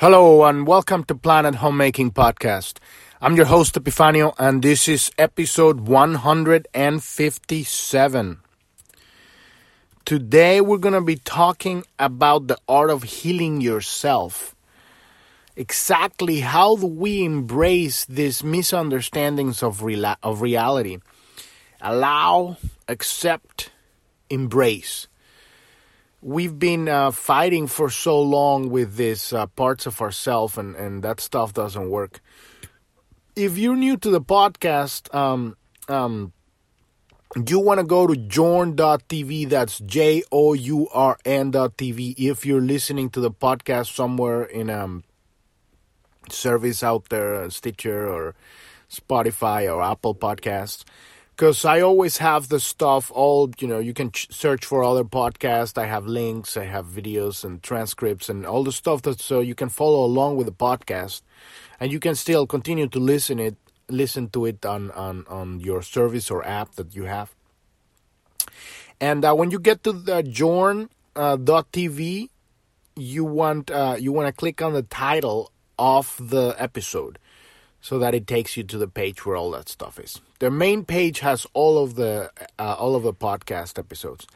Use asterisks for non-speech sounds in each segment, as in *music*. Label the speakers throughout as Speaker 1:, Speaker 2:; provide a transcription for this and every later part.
Speaker 1: Hello and welcome to Planet Homemaking Podcast. I'm your host Epifanio and this is episode 157. Today we're going to be talking about the art of healing yourself. Exactly how do we embrace these misunderstandings of, rela- of reality? Allow, accept, embrace we've been uh, fighting for so long with these uh, parts of ourselves, and, and that stuff doesn't work. If you're new to the podcast, um, um, you want to go to journ.tv. That's J O U R N.tv. If you're listening to the podcast somewhere in um, service out there, Stitcher or Spotify or Apple Podcasts because I always have the stuff all you know you can ch- search for other podcasts. I have links I have videos and transcripts and all the stuff that so you can follow along with the podcast and you can still continue to listen it listen to it on on on your service or app that you have. And uh, when you get to the journ uh, .tv you want uh, you want to click on the title of the episode so that it takes you to the page where all that stuff is. The main page has all of the uh, all of the podcast episodes.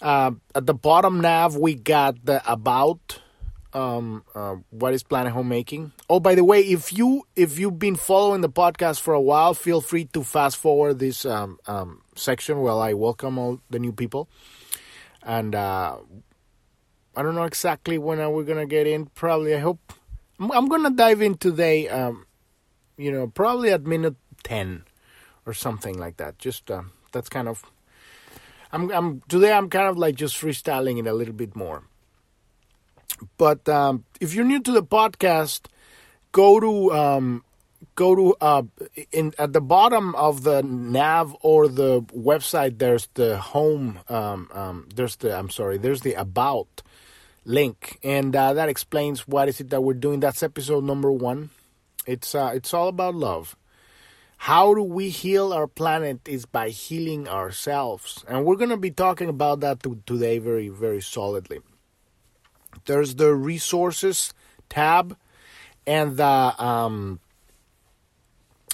Speaker 1: Uh, at the bottom nav, we got the about. Um, uh, what is Planet Homemaking? Oh, by the way, if you if you've been following the podcast for a while, feel free to fast forward this um, um, section while I welcome all the new people. And uh, I don't know exactly when we're gonna get in. Probably, I hope I'm, I'm gonna dive in today. You know, probably at minute 10 or something like that. Just uh, that's kind of I'm I'm today I'm kind of like just freestyling it a little bit more. But um, if you're new to the podcast, go to um, go to uh, in at the bottom of the nav or the website. There's the home. Um, um, there's the I'm sorry. There's the about link, and uh, that explains what is it that we're doing. That's episode number one. It's uh, it's all about love. How do we heal our planet is by healing ourselves. And we're to be talking about that today very very solidly. There's the resources tab and the um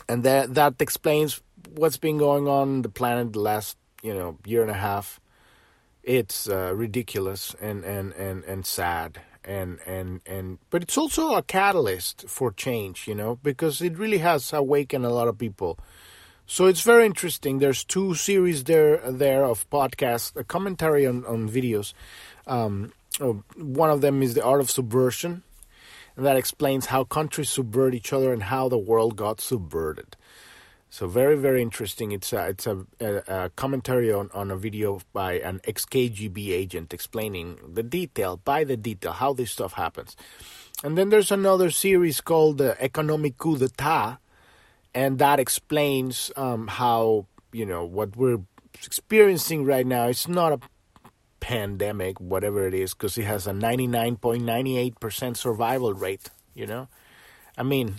Speaker 1: and that that explains what's been going on on the planet the last, you know, year and a half. It's uh, ridiculous and and and and sad and and and but it's also a catalyst for change you know because it really has awakened a lot of people. So it's very interesting. There's two series there there of podcasts a commentary on on videos. Um, oh, one of them is the art of subversion and that explains how countries subvert each other and how the world got subverted so very, very interesting. It's a, it's a, a, a, commentary on, on a video by an ex-KGB agent explaining the detail, by the detail, how this stuff happens. And then there's another series called the Economic Coup d'etat, and that explains um, how, you know, what we're experiencing right now, it's not a pandemic, whatever it is, because it has a 99.98% survival rate, you know? I mean...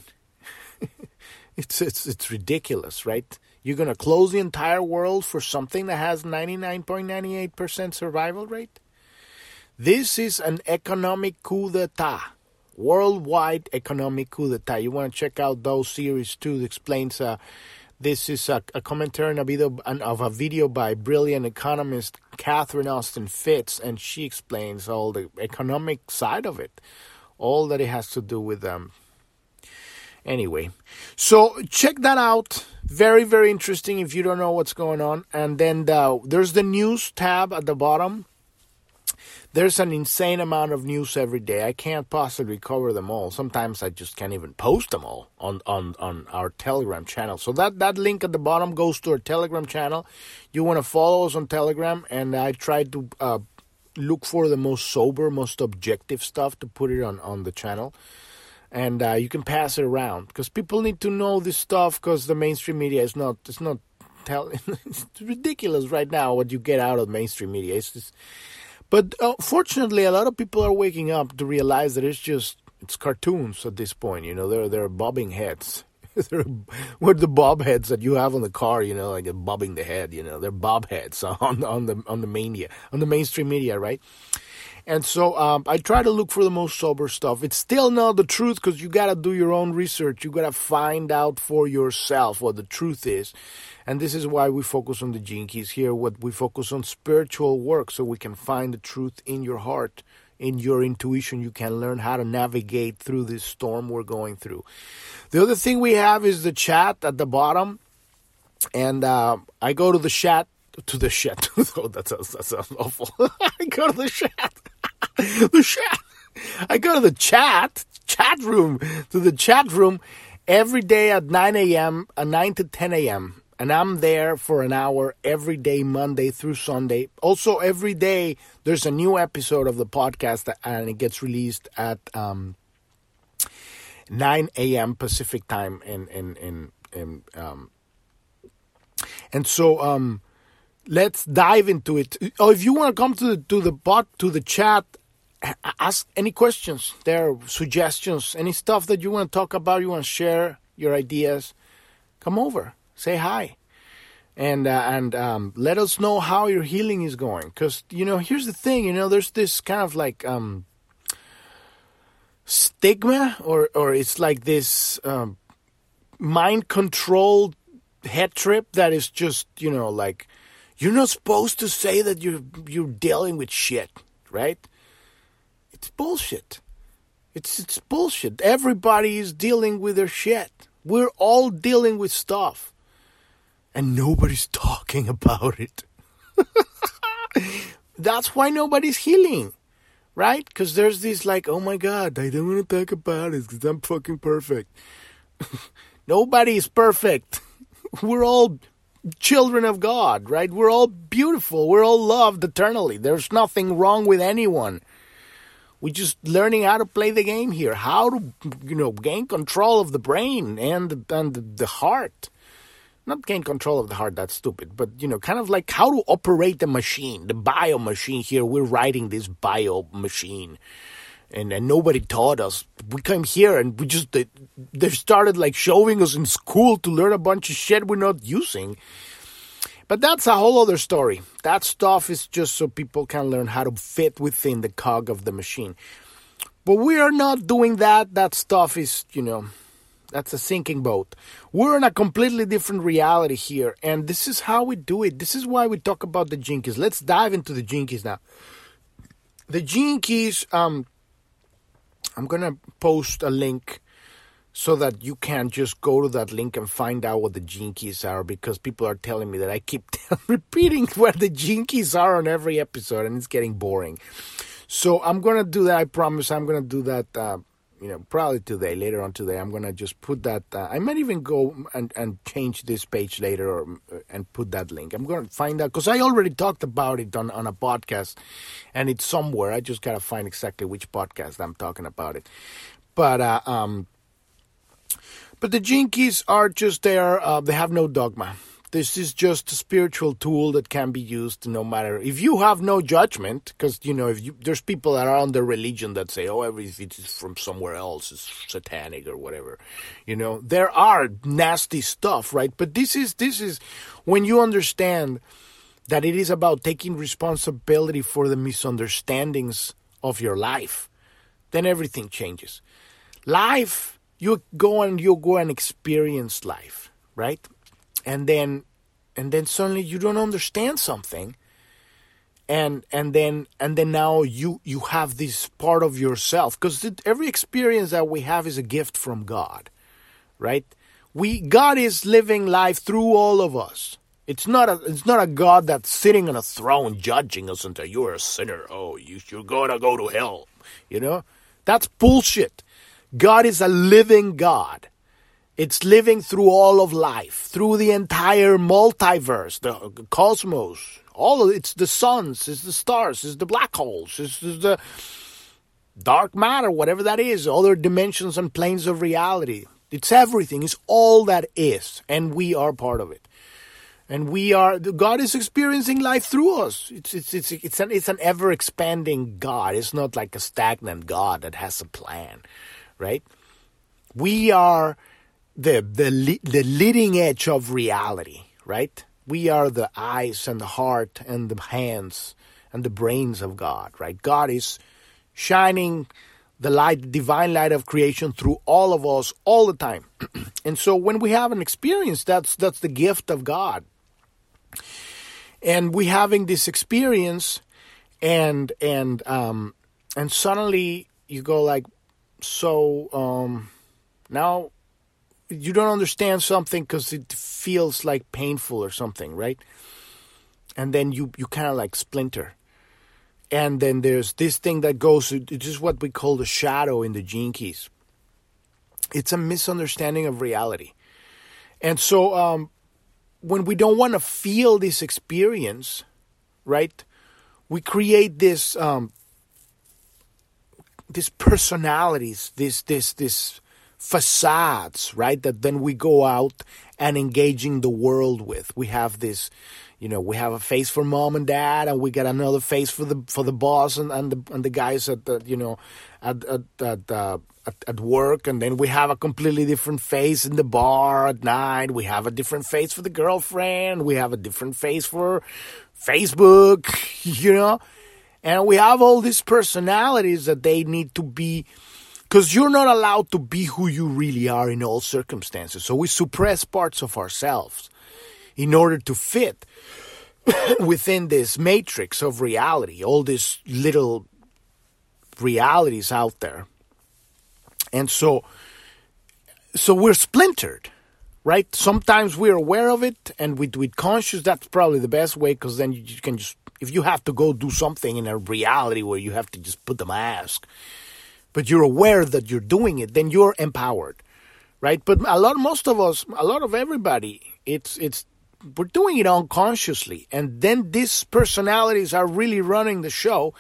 Speaker 1: It's it's it's ridiculous, right? You're going to close the entire world for something that has 99.98% survival rate? This is an economic coup d'etat. Worldwide economic coup d'etat. You want to check out those series too. It explains uh, this is a, a commentary on a video, of a video by brilliant economist Catherine Austin Fitts, and she explains all the economic side of it, all that it has to do with um, Anyway, so check that out. Very, very interesting if you don't know what's going on. And then the, there's the news tab at the bottom. There's an insane amount of news every day. I can't possibly cover them all. Sometimes I just can't even post them all on, on, on our Telegram channel. So that, that link at the bottom goes to our Telegram channel. You want to follow us on Telegram, and I try to uh, look for the most sober, most objective stuff to put it on, on the channel and uh, you can pass it around because people need to know this stuff because the mainstream media is not it's not tell *laughs* it's ridiculous right now what you get out of mainstream media. It's just but uh, fortunately a lot of people are waking up to realize that it's just it's cartoons at this point you know they're they're bobbing heads. *laughs* They're what the bob heads that you have on the car you know like bobbing the head you know they're bob heads *laughs* on on the on the media on the mainstream media right And so um, I try to look for the most sober stuff. It's still not the truth because you got to do your own research. You got to find out for yourself what the truth is. And this is why we focus on the keys here. What we focus on spiritual work so we can find the truth in your heart, in your intuition. You can learn how to navigate through this storm we're going through. The other thing we have is the chat at the bottom. And uh, I go to the chat to the chat. *laughs* oh, that sounds that sounds awful. *laughs* I go to the chat. *laughs* the chat. I go to the chat chat room to the chat room every day at 9 a.m. Uh, 9 to 10 a.m. And I'm there for an hour every day, Monday through Sunday. Also, every day there's a new episode of the podcast, and it gets released at um, 9 a.m. Pacific time. In in in, in um, and so um, let's dive into it. Oh, if you want to come to the to the bot to the chat, ask any questions there, suggestions, any stuff that you want to talk about, you want to share your ideas, come over, say hi, and uh, and um, let us know how your healing is going. Because you know, here's the thing, you know, there's this kind of like um, stigma, or or it's like this um, mind controlled head trip that is just you know like you're not supposed to say that you're you're dealing with shit, right? It's bullshit. It's it's bullshit. Everybody is dealing with their shit. We're all dealing with stuff. And nobody's *laughs* talking about it. *laughs* That's why nobody's healing. Right? Because there's this like, oh my god, I don't want to talk about it because I'm fucking perfect. *laughs* Nobody is perfect. We're all children of God, right? We're all beautiful. We're all loved eternally. There's nothing wrong with anyone. We're just learning how to play the game here, how to, you know, gain control of the brain and, and the heart. Not gain control of the heart, that's stupid, but, you know, kind of like how to operate the machine, the bio machine here. We're writing this bio machine and, and nobody taught us. We came here and we just they, they started like showing us in school to learn a bunch of shit we're not using. But that's a whole other story. That stuff is just so people can learn how to fit within the cog of the machine. But we are not doing that. That stuff is, you know, that's a sinking boat. We're in a completely different reality here, and this is how we do it. This is why we talk about the gene keys. Let's dive into the gene keys now. The gene keys, um, I'm to post a link so that you can't just go to that link and find out what the gene keys are because people are telling me that I keep *laughs* repeating *laughs* where the gene keys are on every episode and it's getting boring. So I'm going to do that. I promise I'm going to do that uh, you know, probably today, later on today, I'm gonna just put that. Uh, I might even go and, and change this page later, or uh, and put that link. I'm gonna find out because I already talked about it on on a podcast, and it's somewhere. I just gotta find exactly which podcast I'm talking about it. But uh, um, but the keys are just there. Uh, they have no dogma. This is just a spiritual tool that can be used no matter if you have no judgment, because you know if you, there's people that are under religion that say, oh, everything is from somewhere else, it's satanic or whatever. You know, there are nasty stuff, right? But this is this is when you understand that it is about taking responsibility for the misunderstandings of your life, then everything changes. Life, you go and you go and experience life, right? and then and then suddenly you don't understand something. And and then and then now you you have this part of yourself. Because every experience that we have is a gift from god right? We god is living life through all of us. It's not a it's not a god that's sitting on a throne judging us until you're a sinner. Oh you, you're gonna go to hell. You know? That's bullshit god is a living god it's living through all of life, through the entire multiverse, the cosmos. All of it's the suns, it's the stars, it's the black holes, it's, it's the dark matter, whatever that is, other dimensions and planes of reality. It's everything. It's all that is, and we are part of it. And we are God is experiencing life through us. It's it's it's it's an it's an ever expanding God. It's not like a stagnant God that has a plan, right? We are the the the leading edge of reality, right? We are the eyes and the heart and the hands and the brains of God, right? God is shining the light, divine light of creation through all of us all the time. *clears throat* and so when we have an experience, that's that's the gift of God. And we having this experience and and um and suddenly you go like so um now you don't understand something because it feels like painful or something, right? And then you you kind of like splinter. And then there's this thing that goes it's just what we call the shadow in the gene keys. It's a misunderstanding of reality. And so um, when we don't want to feel this experience right we create this um, these personalities this this this facades right that then we go out and engaging the world with we have this you know, we have a face for mom and dad, and we got another face for the for the boss and, and the and the guys at the you know at at at, uh, at at work, and then we have a completely different face in the bar at night. We have a different face for the girlfriend. We have a different face for Facebook, *laughs* you know, and we have all these personalities that they need to be because you're not allowed to be who you really are in all circumstances. So we suppress parts of ourselves in order to fit *coughs* within this matrix of reality, all these little realities out there. And so so we're splintered, right? Sometimes we're aware of it and with with conscious that's probably the best way because then you can just if you have to go do something in a reality where you have to just put the mask, but you're aware that you're doing it, then you're empowered. Right? But a lot most of us, a lot of everybody, it's it's we're doing it unconsciously. And then these personalities are really running the show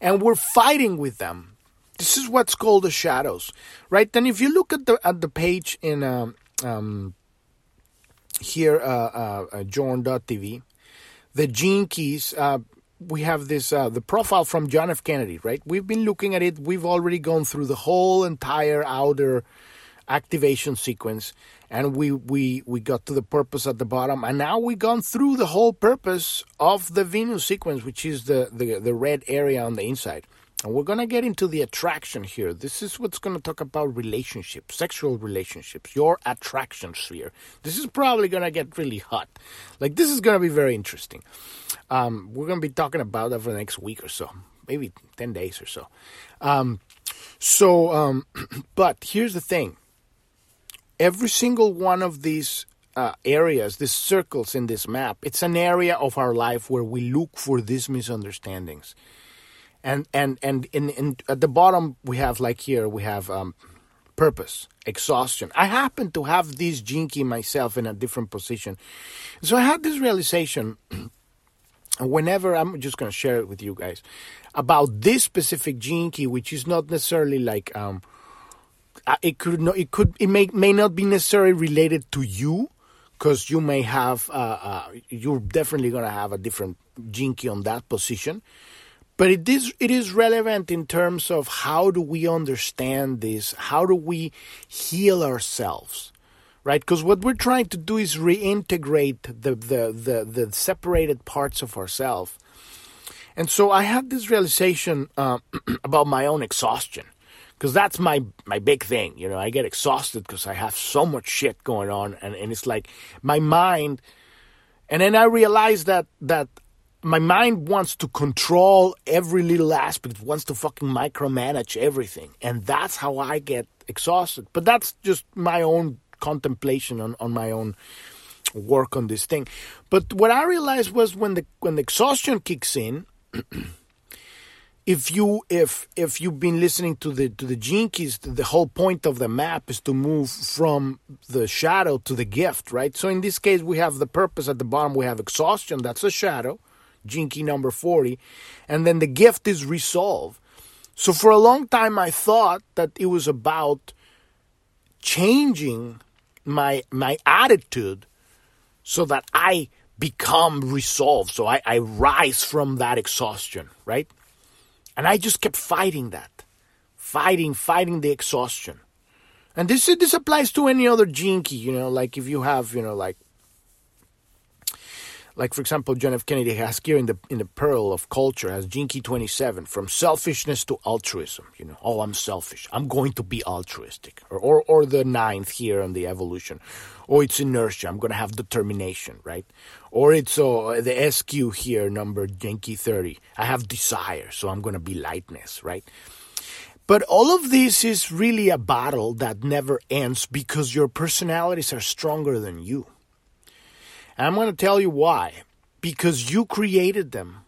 Speaker 1: and we're fighting with them. This is what's called the shadows, right? Then if you look at the at the page in um, um, here, uh, uh, uh, the gene keys, uh, we have this uh, the profile from John F. Kennedy, right? We've been looking at it. We've already gone through the whole entire outer activation sequence and we, we, we got to the purpose at the bottom and now we've gone through the whole purpose of the venus sequence which is the, the, the red area on the inside and we're going to get into the attraction here. This is what's going to talk about relationships sexual relationships your attraction sphere. This is probably going to get really hot. Like this is going to be very interesting. Um, we're going to be talking about that for the next week or so maybe 10 days or so. Um, so um, *clears throat* but here's the thing. Every single one of these uh, areas, these circles in this map, it's an area of our life where we look for these misunderstandings. And and and in, in at the bottom we have like here we have um, purpose, exhaustion. I happen to have this key myself in a different position, so I had this realization. *clears throat* whenever I'm just going to share it with you guys about this specific key, which is not necessarily like um, uh, it could not, it could it may may not be necessarily related to you because you may have uh, uh, you're definitely going to have a different key on that position but it is it is relevant in terms of how do we understand this how do we heal ourselves right because what we're trying to do is reintegrate the the the, the separated parts of ourselves and so i had this realization uh, *clears throat* about my own exhaustion because that's my my big thing. You know, I get exhausted because I have so much shit going on, and, and it's like my mind. And then I realized that that my mind wants to control every little aspect, wants to fucking micromanage everything, and that's how I get exhausted. But that's just my own contemplation on, on my own work on this thing. But what I realized was when the when the exhaustion kicks in. *clears throat* if you if if you've been listening to the to the keys the whole point of the map is to move from the shadow to the gift right so in this case we have the purpose at the bottom we have exhaustion that's a shadow key number 40 and then the gift is resolve so for a long time i thought that it was about changing my my attitude so that i become resolved so i, I rise from that exhaustion right and I just kept fighting that. Fighting, fighting the exhaustion. And this this applies to any other key, you know, like if you have, you know, like like for example, John F. Kennedy has here in the in the Pearl of Culture has Gene Key 27 from selfishness to altruism. You know, oh, I'm selfish. I'm going to be altruistic, or or, or the ninth here on the evolution. Or it's inertia. I'm going to have determination, right? Or it's uh, the SQ here, number Key 30. I have desire, so I'm going to be lightness, right? But all of this is really a battle that never ends because your personalities are stronger than you. And I'm going to tell you why. Because you created them,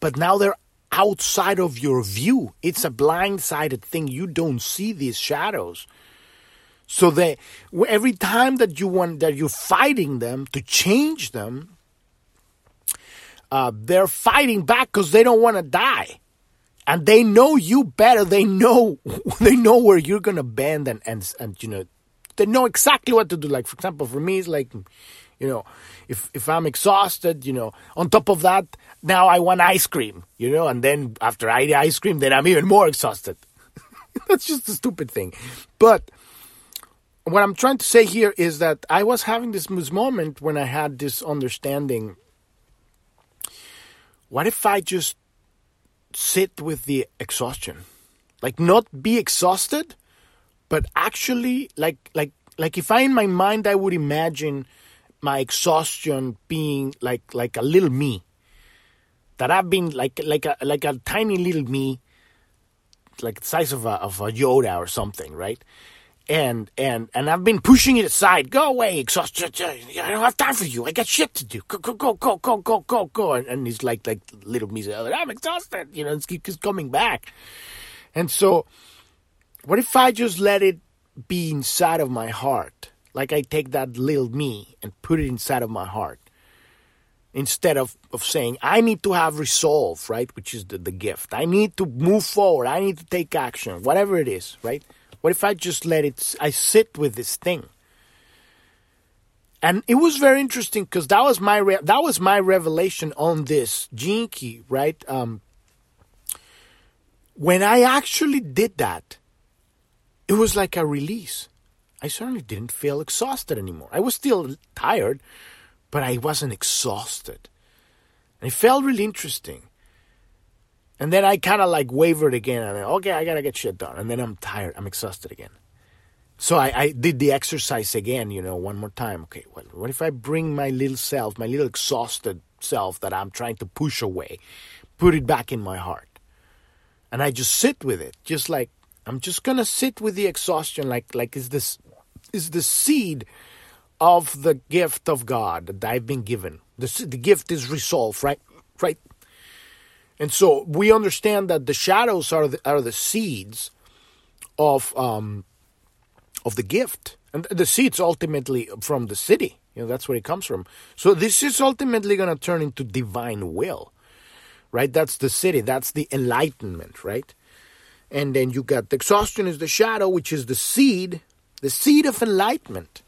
Speaker 1: but now they're outside of your view. It's a blindsided thing. You don't see these shadows. So that every time that you want that you're fighting them to change them, uh, they're fighting back because they don't want to die, and they know you better. They know *laughs* they know where you're gonna bend and and and you know they know exactly what to do. Like for example, for me, it's like you know, if if I'm exhausted, you know, on top of that, now I want ice cream, you know, and then after I eat ice cream, then I'm even more exhausted. *laughs* That's just a stupid thing, but what I'm trying to say here is that I was having this, moment when I had this understanding. What if I just sit with the exhaustion? Like not be exhausted, but actually like like like if I in my mind I would imagine my exhaustion being like like a little me. That I've been like like a like a tiny little me like the size of a of a Yoda or something, right? and and and I've been pushing it aside. Go away, exhausted. I don't have time for you. I got shit to do. Go go go go go go go go. And, and he's like like little me. I'm exhausted. You know, it keeps coming back. And so, what if I just let it be inside of my heart? Like I take that little me and put it inside of my heart. Instead of, of saying, I need to have resolve, right? Which is the, the gift. I need to move forward. I need to take action, whatever it is, right? What if I just let it, I sit with this thing? And it was very interesting because that was my re- that was my revelation on this gene key right? Um, when I actually did that, it was like a release. I certainly didn't feel exhausted anymore. I was still tired, but I wasn't exhausted. And it felt really interesting. And then I kind of like wavered again. And I, okay, I gotta get shit done. And then I'm tired. I'm exhausted again. So I, I, did the exercise again, you know, one more time. Okay, well, what if I bring my little self, my little exhausted self that I'm trying to push away, put it back in my heart, and I just sit with it, just like I'm just gonna sit with the exhaustion, like like is this is the seed of the gift of God that I've been given. The the gift is resolve, right? Right and so we understand that the shadows are the, are the seeds of um, of the gift, and the seeds ultimately from the siddhi. You know that's where it comes from. So this is ultimately going to turn into divine will, right? That's the siddhi. That's the enlightenment, right? And then you got the exhaustion is the shadow, which is the seed, the seed of enlightenment,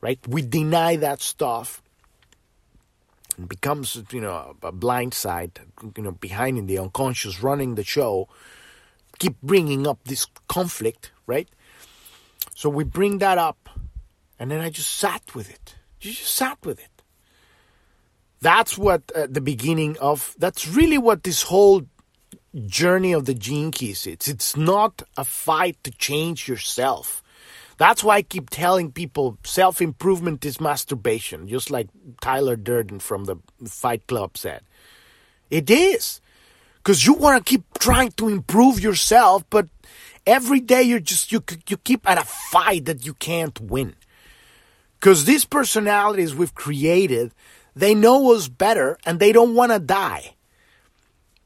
Speaker 1: right? We deny that stuff and becomes you know a blind side you know behind in the unconscious running the show keep bringing up this conflict right? So we bring that up and then i just sat with it. You just sat with it. That's what uh, the beginning of that's really what this whole journey of the gene keys is. It's not a fight to change yourself that's why I keep telling people self improvement is masturbation, just like Tyler Durden from the Fight Club said. It is. Because you want to keep trying to improve yourself, but every day you're just, you, you keep at a fight that you can't win. Because these personalities we've created, they know us better and they don't want to die.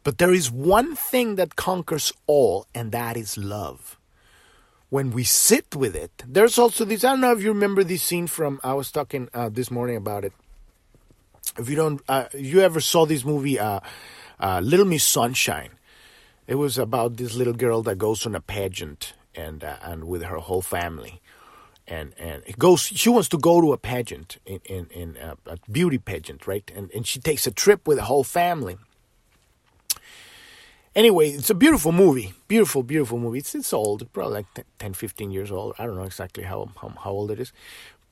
Speaker 1: But there is one thing that conquers all, and that is love when we sit with it, there's also this. I don't know if you remember this scene from. I was talking uh, this morning about it. If you don't, uh, you ever saw this movie, uh, uh, Little Miss Sunshine? It was about this little girl that goes on a pageant and uh, and with her whole family, and and it goes. She wants to go to a pageant in in, in a, a beauty pageant, right? And and she takes a trip with the whole family Anyway, it's a beautiful movie. Beautiful, beautiful movie. It's, it's old, probably like 10, 15 years old. I don't know exactly how, how, how old it is.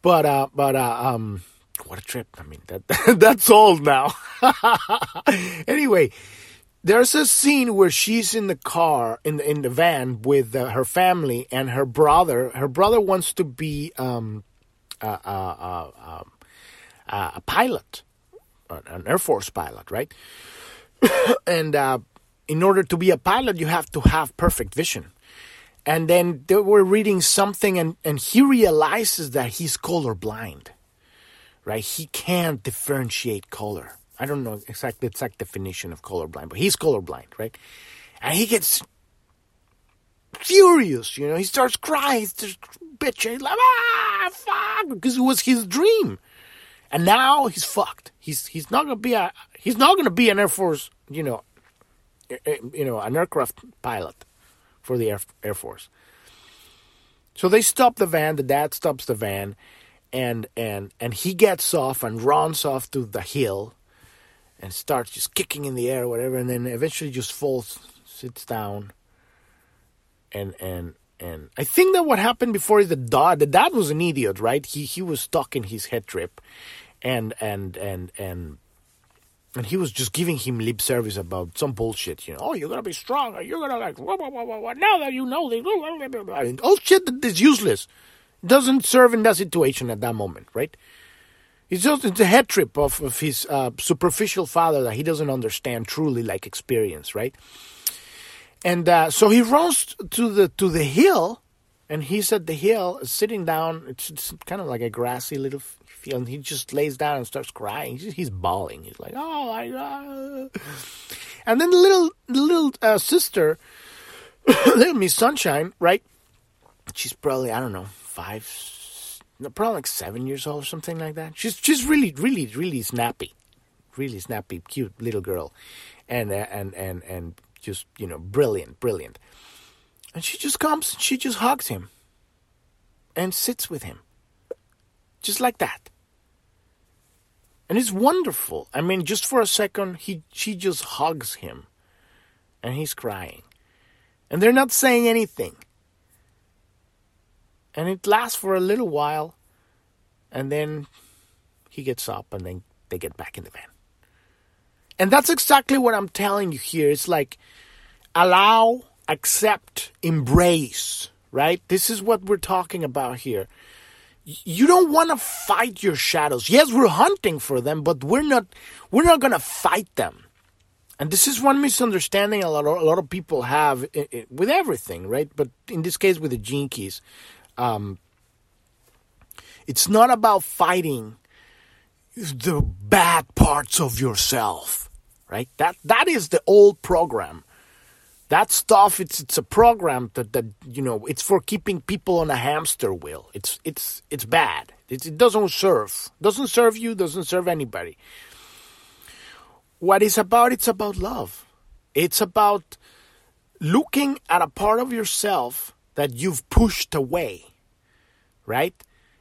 Speaker 1: But, uh, but, uh, um, what a trip. I mean, that *laughs* that's old now. *laughs* anyway, there's a scene where she's in the car in the in the van with uh, her family and her brother. Her brother wants to be um, a, a, a, pilot, an Air Force pilot, right? *coughs* and uh, in order to be a pilot, you have to have perfect vision. And then they were reading something, and, and he realizes that he's colorblind, right? He can't differentiate color. I don't know exactly the exact definition of colorblind, but he's colorblind, right? And he gets furious, you know. He starts crying, he starts bitching, he's like, ah, fuck, because it was his dream. And now he's fucked. He's he's not gonna be a he's not gonna be an Air Force, you know, Eh, eh, you know, an aircraft pilot for the Air, Air Force. So they stop the van. The dad stops the van, and and and he gets off and runs off to the hill, and starts just kicking in the air, whatever, and then eventually just falls, sits down, and and and I think that what happened before is the dad. The dad was an idiot, right? He he was stuck in his head trip, and and and and and he was just giving him lip service about some bullshit, you know. Oh, you're gonna be strong, you're gonna like blah, blah, blah, blah, now that you know blah. And all shit that is useless, doesn't serve in that situation at that moment, right? It's just it's a head trip of, of his uh, superficial father that he doesn't understand truly, like experience, right? And uh, so he runs to the to the hill, and he's at the hill, sitting down. It's, it's kind of like a grassy little field, and he just lays down and starts crying. He's, he's bawling. He's like, "Oh my god!" And then the little the little uh, sister, *coughs* little Miss Sunshine, right? She's probably I don't know five, probably like seven years old or something like that. She's she's really really really snappy, really snappy, cute little girl, and uh, and and and just you know brilliant, brilliant. And she just comes, she just hugs him, and sits with him, just like that. And it's wonderful. I mean, just for a second, he she just hugs him, and he's crying, and they're not saying anything. And it lasts for a little while, and then he gets up, and then they get back in the van. And that's exactly what I'm telling you here. It's like allow, accept, embrace, right? This is what we're talking about here. You don't want to fight your shadows. Yes, we're hunting for them, but we're not we're not going to fight them. And this is one misunderstanding a lot of, a lot of people have with everything, right? But in this case with the gene keys, um, it's not about fighting the bad parts of yourself, right? That that is the old program. That stuff it's it's a program that, that you know it's for keeping people on a hamster wheel. It's it's it's bad. It, it doesn't serve. Doesn't serve you. Doesn't serve anybody. What it's about? It's about love. It's about looking at a part of yourself that you've pushed away, right?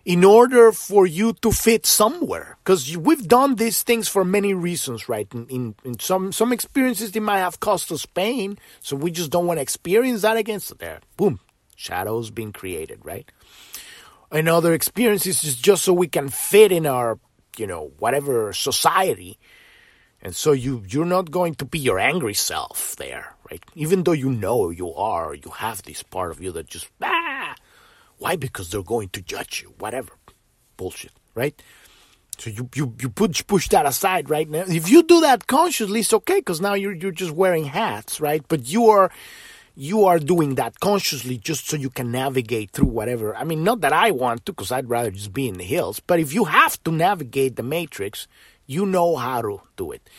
Speaker 1: In order for you to fit somewhere. Because we've done these things for many reasons right? In, in, in, some some experiences they might have cost us pain so we just don't want to experience that again. So there boom shadows being created right? And other experiences is just so we can fit in our you know whatever society. And so you you're not going to be your angry self there right? Even though you know you are you have this part of you that just ah why? Because they're going to judge you. Whatever. Bullshit, right? So you you you push push that aside right now. If you do that consciously, it's okay because now you're you're just wearing hats, right? But you are you are doing that consciously just so you can navigate through whatever. I mean, not that I want to, because I'd rather just be in the hills. But if you have to navigate the matrix, you know how to do it.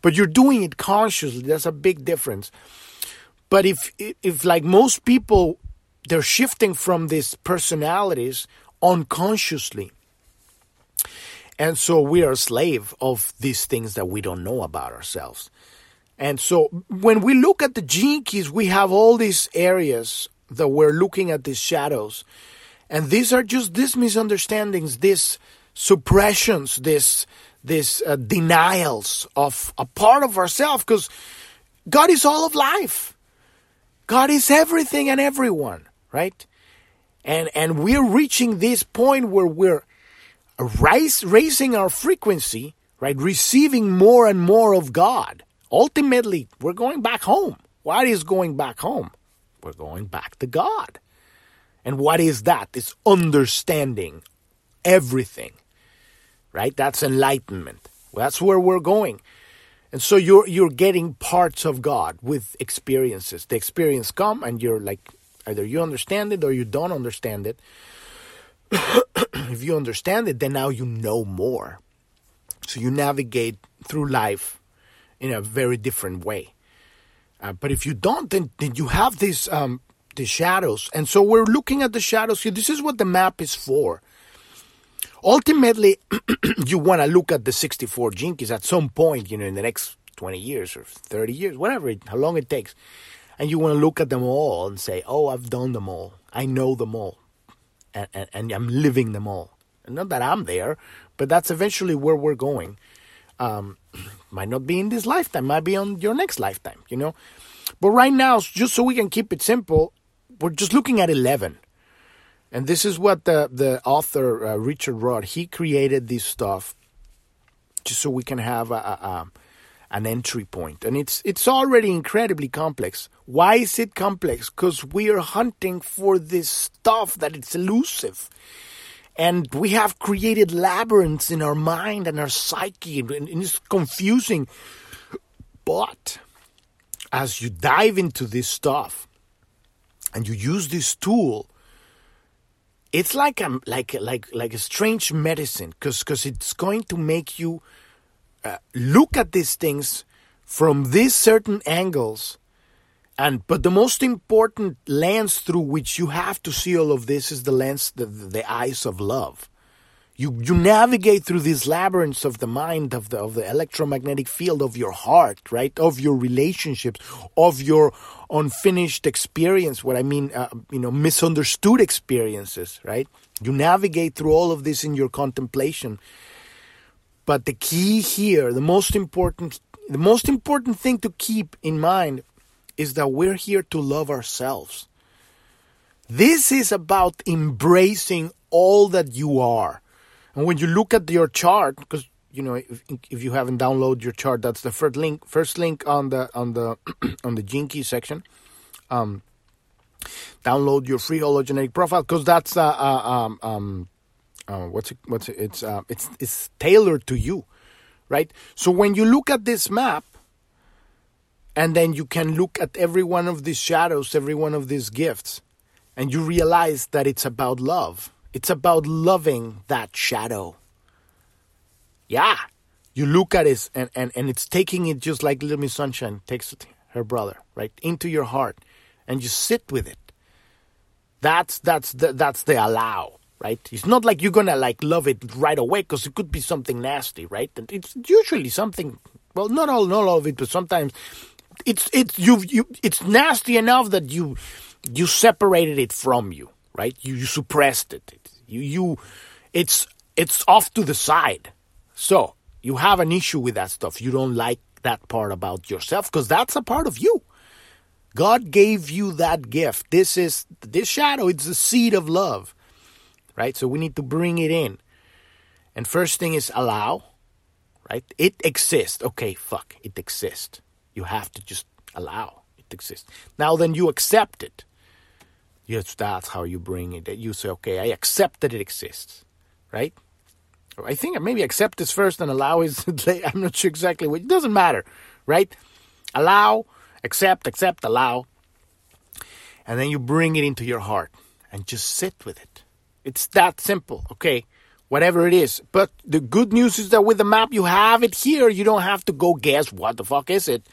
Speaker 1: But you're doing it consciously. That's a big difference. But if if like most people they're shifting from these personalities unconsciously. And so we are a slave of these things that we don't know about ourselves. And so when we look at the gene keys, we have all these areas that we're looking at these shadows. And these are just these misunderstandings, these suppressions, these, these uh, denials of a part of ourselves because God is all of life. God is everything and everyone right? And and we're reaching this point where we're rise, raising our frequency, right? Receiving more and more of God. Ultimately, we're going back home. What is going back home? We're going back to God. And what is that? It's understanding everything, right? That's enlightenment. That's where we're going. And so you're you're getting parts of God with experiences. The experience come and you're like either you understand it or you don't understand it. *clears throat* if you understand it, then now you know more. So you navigate through life in a very different way. Uh, but if you don't, then, then you have these um, the shadows, and so we're looking at the shadows here. This is what the map is for. Ultimately, *clears throat* you want to look at the 64 gene keys at some point, you know, in the next 20 years or 30 years, whatever, it, how long it takes. And you want to look at them all and say, oh, I've done them all. I know them all. And, and, and I'm living them all. And not that I'm there, but that's eventually where we're going. Um, *clears throat* might not be in this lifetime, might be on your next lifetime, you know. But right now, just so we can keep it simple, we're just looking at 11. And this is what the, the author, uh, Richard Rudd, he created this stuff just so we can have a, a, an entry point. And it's, it's already incredibly complex. Why is it complex? Because we are hunting for this stuff that it's elusive. And we have created labyrinths in our mind and our psyche, and it's confusing. But as you dive into this stuff and you use this tool, it's like a like like like a strange medicine because because it's going to make you uh, look at these things from these certain angles and but the most important lens through which you have to see all of this is the lens the, the eyes of love. You you navigate through these labyrinths of the mind of the of the electromagnetic field of your heart right? Of your relationships of your unfinished experience what i mean uh, you know misunderstood experiences right? You navigate through all of this in your contemplation but the key here the most important the most important thing to keep in mind is that we're here to love ourselves this is about embracing all that you are and when you look at your chart, because you know if, if you haven't downloaded your chart, that's the first link. First link on the on the *clears throat* on the Gene section. Um, download your free hologenetic profile because that's uh, uh, um, um, uh, what's it, what's it, it's uh, it's it's tailored to you, right? So when you look at this map, and then you can look at every one of these shadows, every one of these gifts, and you realize that it's about love it's about loving that shadow. Yeah. You look at it and, and, and it's taking it just like Little Miss Sunshine takes her brother, right? Into your heart. And you sit with it. That's that's the, that's the allow, right? It's not like you're gonna like love it right away because it could be something nasty, right? And it's usually something. Well, not all, not all of it, but sometimes it's it's you you it's nasty enough that you you separated it from you, right? You, you suppressed it. You, you, it's, it's off to the side. So you have an issue with that stuff. You don't like that part about yourself because that's a part of you. God gave you that gift. This is, this shadow, it's the seed of love, right? So we need to bring it in. And first thing is allow, right? It exists. Okay, fuck, it exists. You have to just allow it exists. Now then you accept it. Yes, that's how you bring it. You say, okay, I accept that it exists, right? I think maybe accept is first and allow is *laughs* I'm not sure exactly what. It doesn't matter, right? Allow, accept, accept, allow, and then you bring it into your heart and just sit with it. It's that simple, okay? Whatever it is. But the good news is that with the map, you have it here. You don't have to go guess what the fuck is it,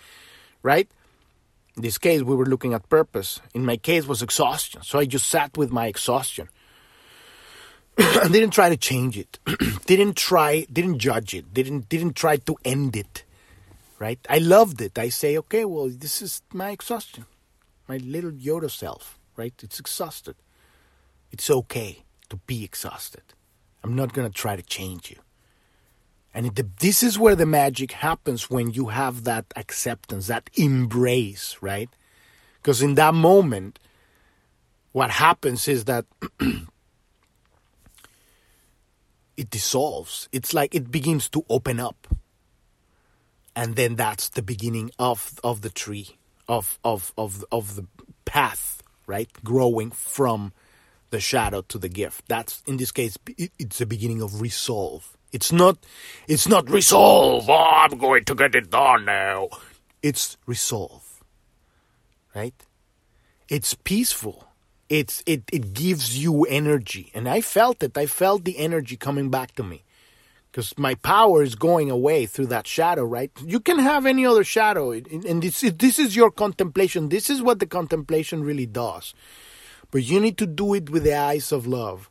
Speaker 1: right? In this case, we were looking at purpose. In my case, was exhaustion. So I just sat with my exhaustion. *clears throat* and didn't try to change it. *clears throat* didn't try, didn't judge it. Didn't didn't try to end it. Right? I loved it. I say, okay, well, this is my exhaustion. My little Yoda self, right? It's exhausted. It's okay to be exhausted. I'm not going to try to change you. And this is where the magic happens when you have that acceptance, that embrace, right? Because in that moment, what happens is that *clears throat* it dissolves. It's like it begins to open up. And then that's the beginning of of the tree, of of of of the path, right? Growing from the shadow to the gift. That's in this case it's the beginning of resolve. It's not it's not resolve. Oh, I'm going to get it done now. It's resolve. Right? It's peaceful it's it it gives you energy and i felt it i felt the energy coming back to me because my power is going away through that shadow right you can have any other shadow and this, this is your contemplation this is what the contemplation really does but you need to do it with the eyes of love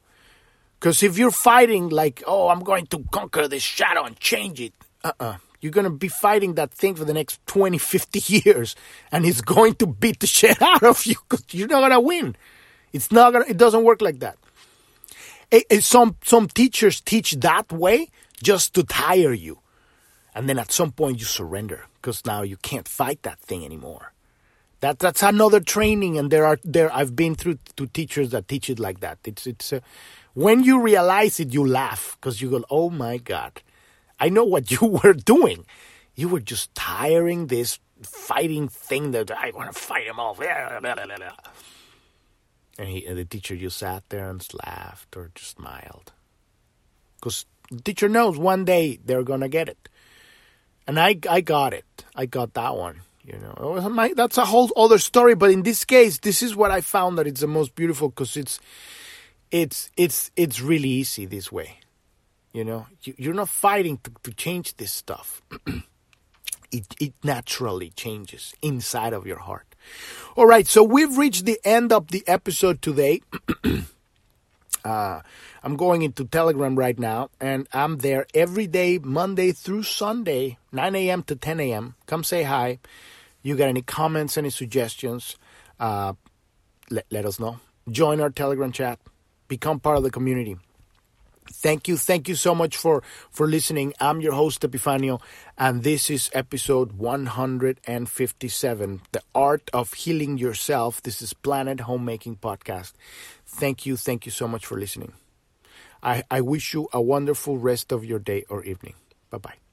Speaker 1: because if you're fighting like oh i'm going to conquer this shadow and change it uh-uh you're going to be fighting that thing for the next 20 50 *laughs* years and it's going to beat the shit out of you because you're not going to win it's not gonna. It doesn't work like that. It, it, some some teachers teach that way just to tire you, and then at some point you surrender because now you can't fight that thing anymore. That that's another training, and there are there. I've been through to teachers that teach it like that. It's it's uh, when you realize it, you laugh because you go, "Oh my god, I know what *laughs* you were doing. You were just tiring this fighting thing that I want to fight him off." *laughs* And, he, and the teacher just sat there and laughed or just smiled. Because the teacher knows one day they're to get it. And I, I got it. I got that one. You know, my, that's a whole other story. But in this case, this is what I found that it's the most beautiful because it's, it's, it's, it's really easy this way. You know, you, you're not fighting to, to change this stuff. *clears throat* it, it naturally changes inside of your heart. All right, so we've reached the end of the episode today. *clears throat* uh, I'm going into Telegram right now, and I'm there every day, Monday through Sunday, 9 a.m. to 10 a.m. Come say hi. You got any comments, any suggestions? Uh, let, let us know. Join our Telegram chat. Become part of the community. Thank you. Thank you so much for, for listening. I'm your host, Epifanio, and this is episode 157 The Art of Healing Yourself. This is Planet Homemaking Podcast. Thank you. Thank you so much for listening. I, I wish you a wonderful rest of your day or evening. Bye bye.